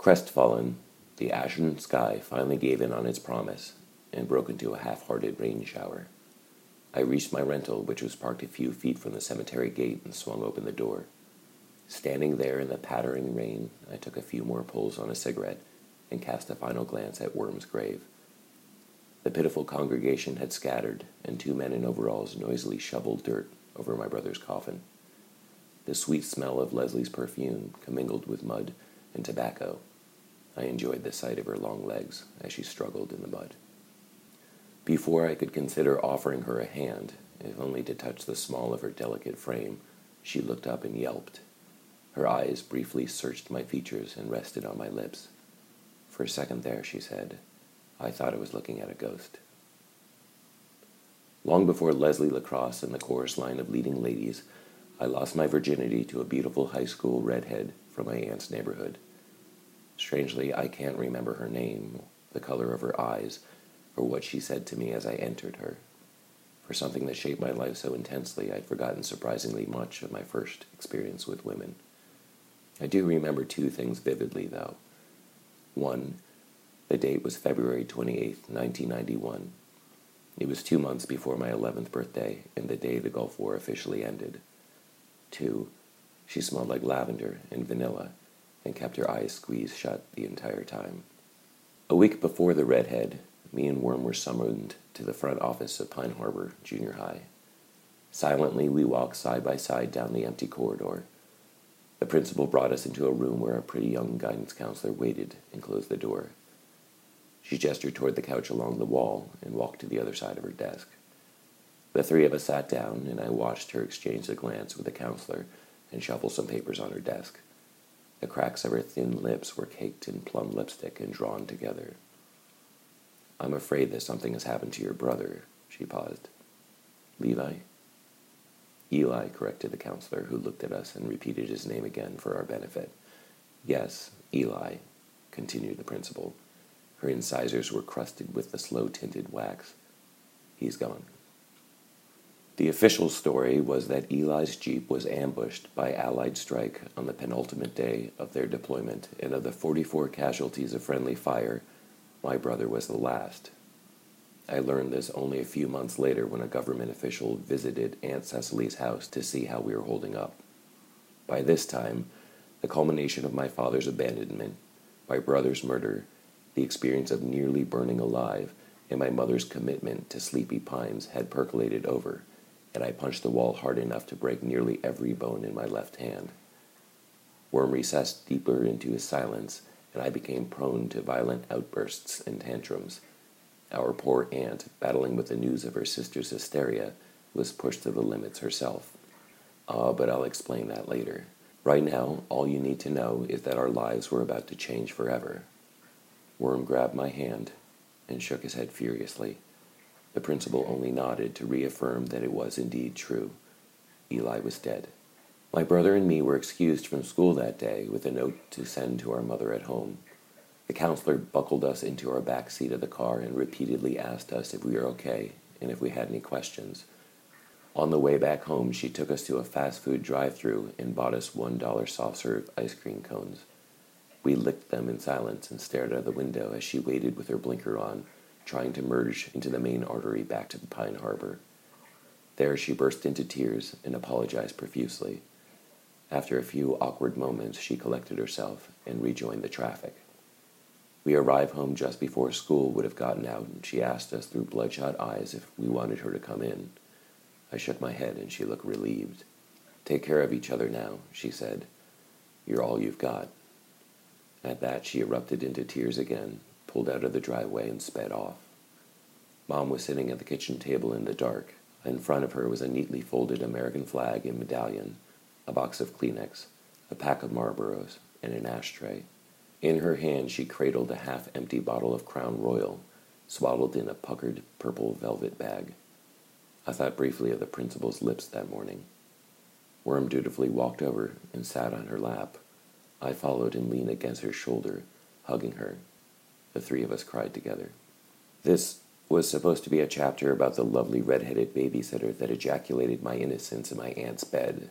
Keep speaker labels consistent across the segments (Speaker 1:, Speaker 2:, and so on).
Speaker 1: Crestfallen, the ashen sky finally gave in on its promise and broke into a half hearted rain shower. I reached my rental, which was parked a few feet from the cemetery gate, and swung open the door. Standing there in the pattering rain, I took a few more pulls on a cigarette and cast a final glance at Worm's grave. The pitiful congregation had scattered, and two men in overalls noisily shoveled dirt over my brother's coffin. The sweet smell of Leslie's perfume commingled with mud and tobacco I enjoyed the sight of her long legs as she struggled in the mud. Before I could consider offering her a hand, if only to touch the small of her delicate frame, she looked up and yelped. Her eyes briefly searched my features and rested on my lips. For a second there, she said, I thought I was looking at a ghost. Long before Leslie Lacrosse and the chorus line of leading ladies, I lost my virginity to a beautiful high school redhead from my aunt's neighborhood. Strangely, I can't remember her name, the color of her eyes, or what she said to me as I entered her. For something that shaped my life so intensely, I'd forgotten surprisingly much of my first experience with women. I do remember two things vividly, though. One, the date was February 28, 1991. It was two months before my 11th birthday and the day the Gulf War officially ended. Two, she smelled like lavender and vanilla and kept her eyes squeezed shut the entire time. A week before the redhead, me and Worm were summoned to the front office of Pine Harbor Junior High. Silently, we walked side by side down the empty corridor. The principal brought us into a room where a pretty young guidance counselor waited and closed the door. She gestured toward the couch along the wall and walked to the other side of her desk. The three of us sat down, and I watched her exchange a glance with the counselor and shuffle some papers on her desk. The cracks of her thin lips were caked in plum lipstick and drawn together. I'm afraid that something has happened to your brother, she paused. Levi? Eli corrected the counselor, who looked at us and repeated his name again for our benefit. Yes, Eli, continued the principal. Her incisors were crusted with the slow tinted wax. He's gone. The official story was that Eli's Jeep was ambushed by Allied strike on the penultimate day of their deployment, and of the 44 casualties of friendly fire, my brother was the last. I learned this only a few months later when a government official visited Aunt Cecily's house to see how we were holding up. By this time, the culmination of my father's abandonment, my brother's murder, the experience of nearly burning alive, and my mother's commitment to Sleepy Pines had percolated over and I punched the wall hard enough to break nearly every bone in my left hand. Worm recessed deeper into his silence, and I became prone to violent outbursts and tantrums. Our poor aunt, battling with the news of her sister's hysteria, was pushed to the limits herself. Ah, but I'll explain that later. Right now, all you need to know is that our lives were about to change forever. Worm grabbed my hand and shook his head furiously. The principal only nodded to reaffirm that it was indeed true. Eli was dead. My brother and me were excused from school that day with a note to send to our mother at home. The counselor buckled us into our back seat of the car and repeatedly asked us if we were okay and if we had any questions. On the way back home, she took us to a fast food drive through and bought us $1 soft serve ice cream cones. We licked them in silence and stared out of the window as she waited with her blinker on trying to merge into the main artery back to the Pine Harbor. There she burst into tears and apologized profusely. After a few awkward moments, she collected herself and rejoined the traffic. We arrived home just before school would have gotten out, and she asked us through bloodshot eyes if we wanted her to come in. I shook my head, and she looked relieved. Take care of each other now, she said. You're all you've got. At that, she erupted into tears again, pulled out of the driveway, and sped off. Mom was sitting at the kitchen table in the dark. In front of her was a neatly folded American flag and medallion, a box of Kleenex, a pack of Marlboros, and an ashtray. In her hand, she cradled a half empty bottle of Crown Royal, swaddled in a puckered purple velvet bag. I thought briefly of the principal's lips that morning. Worm dutifully walked over and sat on her lap. I followed and leaned against her shoulder, hugging her. The three of us cried together. This was supposed to be a chapter about the lovely red-headed babysitter that ejaculated my innocence in my aunt's bed.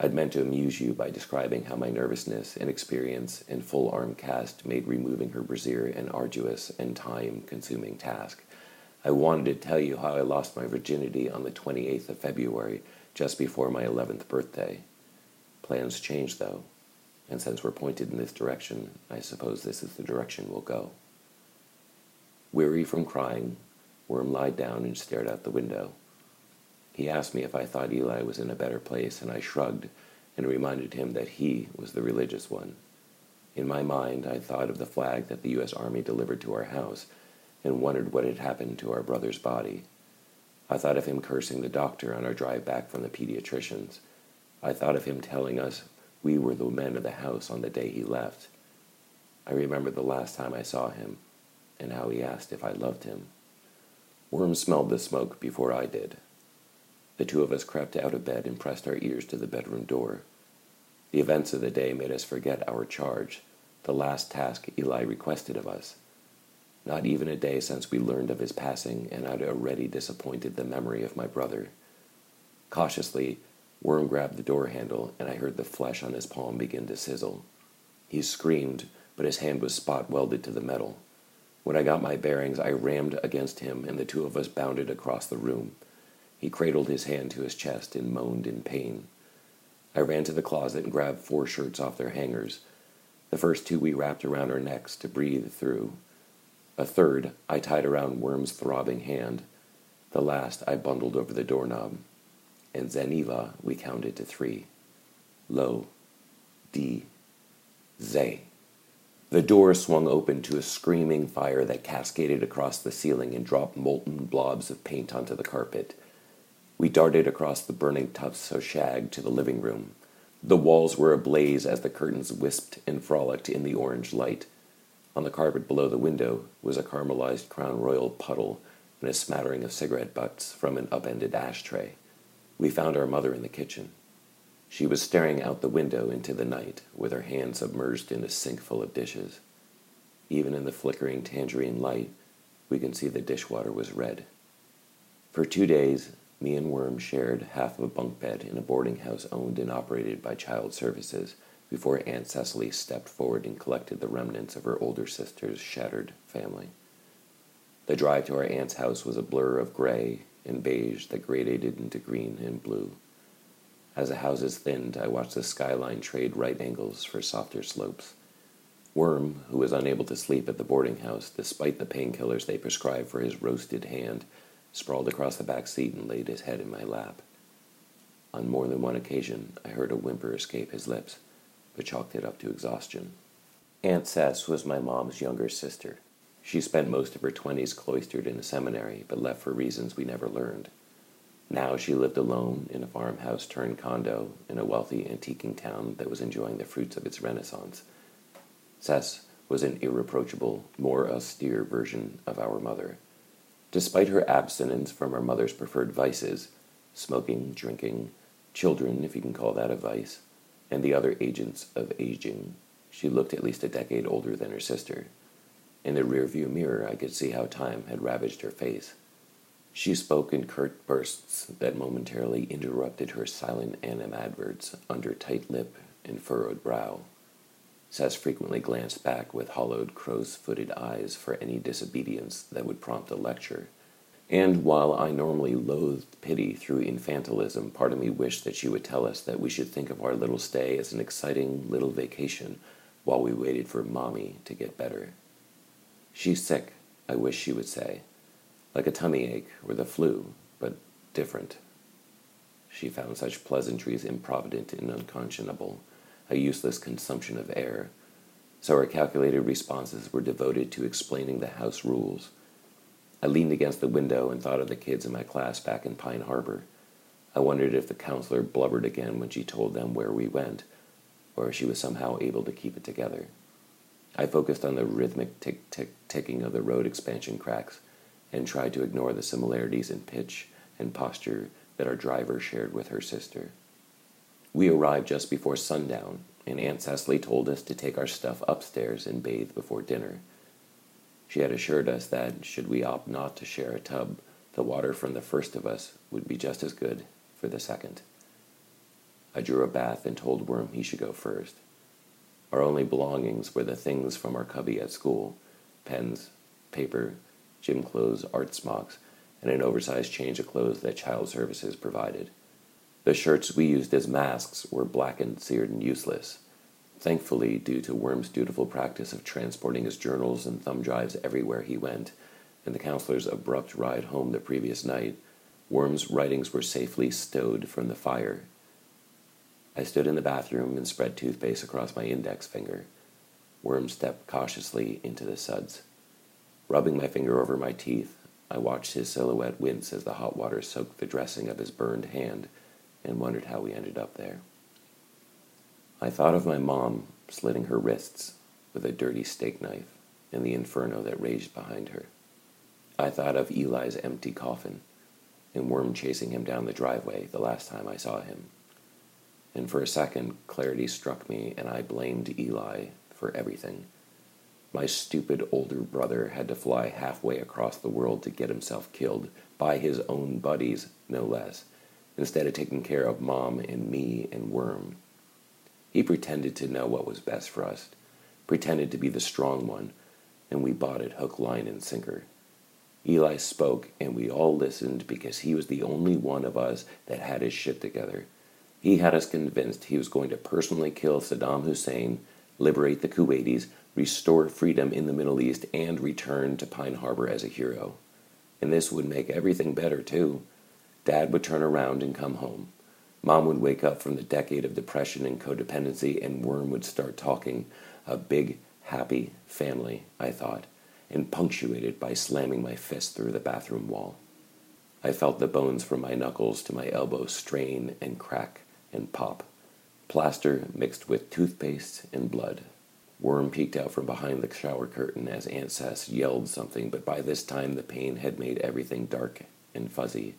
Speaker 1: I'd meant to amuse you by describing how my nervousness, inexperience, and full arm cast made removing her brassiere an arduous and time consuming task. I wanted to tell you how I lost my virginity on the 28th of February, just before my 11th birthday. Plans changed, though, and since we're pointed in this direction, I suppose this is the direction we'll go. Weary from crying, Worm lied down and stared out the window. He asked me if I thought Eli was in a better place, and I shrugged and reminded him that he was the religious one. In my mind, I thought of the flag that the U.S. Army delivered to our house and wondered what had happened to our brother's body. I thought of him cursing the doctor on our drive back from the pediatrician's. I thought of him telling us we were the men of the house on the day he left. I remember the last time I saw him and how he asked if I loved him. Worm smelled the smoke before I did. The two of us crept out of bed and pressed our ears to the bedroom door. The events of the day made us forget our charge, the last task Eli requested of us. Not even a day since we learned of his passing, and I'd already disappointed the memory of my brother. Cautiously, Worm grabbed the door handle, and I heard the flesh on his palm begin to sizzle. He screamed, but his hand was spot welded to the metal. When I got my bearings, I rammed against him, and the two of us bounded across the room. He cradled his hand to his chest and moaned in pain. I ran to the closet and grabbed four shirts off their hangers. The first two we wrapped around our necks to breathe through. A third I tied around Worm's throbbing hand. The last I bundled over the doorknob. And Geneva we counted to three. Lo, D, Zay. The door swung open to a screaming fire that cascaded across the ceiling and dropped molten blobs of paint onto the carpet. We darted across the burning tufts of shag to the living room. The walls were ablaze as the curtains wisped and frolicked in the orange light. On the carpet below the window was a caramelized Crown Royal puddle and a smattering of cigarette butts from an upended ashtray. We found our mother in the kitchen. She was staring out the window into the night with her hand submerged in a sink full of dishes. Even in the flickering tangerine light, we could see the dishwater was red. For two days, me and Worm shared half of a bunk bed in a boarding house owned and operated by Child Services before Aunt Cecily stepped forward and collected the remnants of her older sister's shattered family. The drive to our aunt's house was a blur of gray and beige that gradated into green and blue. As the houses thinned, I watched the skyline trade right angles for softer slopes. Worm, who was unable to sleep at the boarding house despite the painkillers they prescribed for his roasted hand, sprawled across the back seat and laid his head in my lap. On more than one occasion, I heard a whimper escape his lips, but chalked it up to exhaustion. Aunt Cess was my mom's younger sister. She spent most of her twenties cloistered in a seminary, but left for reasons we never learned. Now she lived alone in a farmhouse turned condo in a wealthy antiquing town that was enjoying the fruits of its renaissance. Cess was an irreproachable, more austere version of our mother. Despite her abstinence from her mother's preferred vices, smoking, drinking, children, if you can call that a vice, and the other agents of aging, she looked at least a decade older than her sister. In the rearview mirror, I could see how time had ravaged her face. She spoke in curt bursts that momentarily interrupted her silent animadverts under tight lip and furrowed brow. Cess frequently glanced back with hollowed, crow's footed eyes for any disobedience that would prompt a lecture. And while I normally loathed pity through infantilism, part of me wished that she would tell us that we should think of our little stay as an exciting little vacation while we waited for Mommy to get better. She's sick, I wish she would say, like a tummy ache or the flu, but different. She found such pleasantries improvident and unconscionable a useless consumption of air, so her calculated responses were devoted to explaining the house rules. I leaned against the window and thought of the kids in my class back in Pine Harbor. I wondered if the counselor blubbered again when she told them where we went, or if she was somehow able to keep it together. I focused on the rhythmic tick tick ticking of the road expansion cracks and tried to ignore the similarities in pitch and posture that our driver shared with her sister. We arrived just before sundown, and Aunt Cecily told us to take our stuff upstairs and bathe before dinner. She had assured us that, should we opt not to share a tub, the water from the first of us would be just as good for the second. I drew a bath and told Worm he should go first. Our only belongings were the things from our cubby at school pens, paper, gym clothes, art smocks, and an oversized change of clothes that child services provided. The shirts we used as masks were blackened, seared, and useless. Thankfully, due to Worm's dutiful practice of transporting his journals and thumb drives everywhere he went, and the counselor's abrupt ride home the previous night, Worm's writings were safely stowed from the fire. I stood in the bathroom and spread toothpaste across my index finger. Worm stepped cautiously into the suds. Rubbing my finger over my teeth, I watched his silhouette wince as the hot water soaked the dressing of his burned hand and wondered how we ended up there. I thought of my mom slitting her wrists with a dirty steak knife and the inferno that raged behind her. I thought of Eli's empty coffin and Worm chasing him down the driveway the last time I saw him. And for a second, clarity struck me, and I blamed Eli for everything. My stupid older brother had to fly halfway across the world to get himself killed by his own buddies, no less, instead of taking care of Mom and me and Worm. He pretended to know what was best for us, pretended to be the strong one, and we bought it hook, line, and sinker. Eli spoke, and we all listened because he was the only one of us that had his shit together. He had us convinced he was going to personally kill Saddam Hussein, liberate the Kuwaitis, restore freedom in the Middle East, and return to Pine Harbor as a hero. And this would make everything better, too. Dad would turn around and come home. Mom would wake up from the decade of depression and codependency, and Worm would start talking. A big, happy family, I thought, and punctuated by slamming my fist through the bathroom wall. I felt the bones from my knuckles to my elbow strain and crack and pop. Plaster mixed with toothpaste and blood. Worm peeked out from behind the shower curtain as Aunt Cess yelled something, but by this time the pain had made everything dark and fuzzy.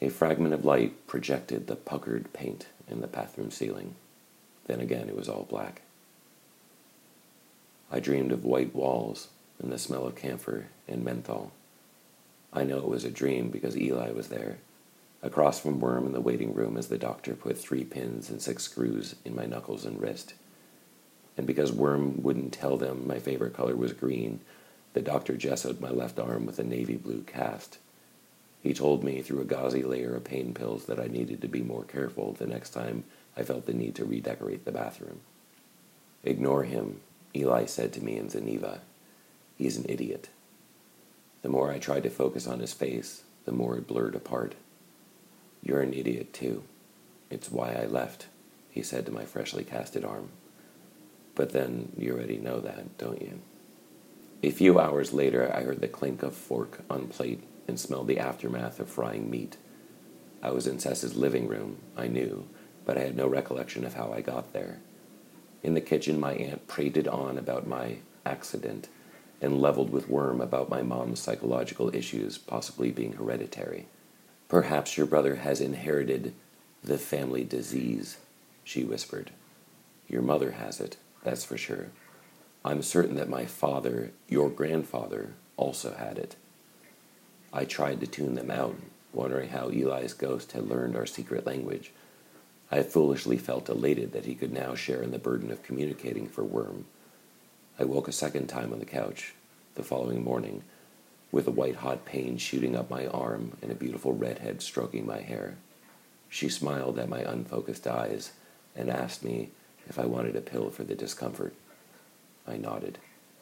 Speaker 1: A fragment of light projected the puckered paint in the bathroom ceiling. Then again, it was all black. I dreamed of white walls and the smell of camphor and menthol. I know it was a dream because Eli was there, across from Worm in the waiting room as the doctor put three pins and six screws in my knuckles and wrist. And because Worm wouldn't tell them my favorite color was green, the doctor gessoed my left arm with a navy blue cast. He told me through a gauzy layer of pain pills that I needed to be more careful the next time I felt the need to redecorate the bathroom. Ignore him, Eli said to me in Geneva. He's an idiot. The more I tried to focus on his face, the more it blurred apart. You're an idiot, too. It's why I left, he said to my freshly casted arm. But then you already know that, don't you? A few hours later, I heard the clink of fork on plate and smelled the aftermath of frying meat. I was in Cess's living room, I knew, but I had no recollection of how I got there. In the kitchen, my aunt prated on about my accident and leveled with Worm about my mom's psychological issues possibly being hereditary. Perhaps your brother has inherited the family disease, she whispered. Your mother has it, that's for sure. I'm certain that my father, your grandfather, also had it. I tried to tune them out, wondering how Eli's ghost had learned our secret language. I foolishly felt elated that he could now share in the burden of communicating for Worm. I woke a second time on the couch, the following morning, with a white hot pain shooting up my arm and a beautiful redhead stroking my hair. She smiled at my unfocused eyes and asked me if I wanted a pill for the discomfort. I nodded.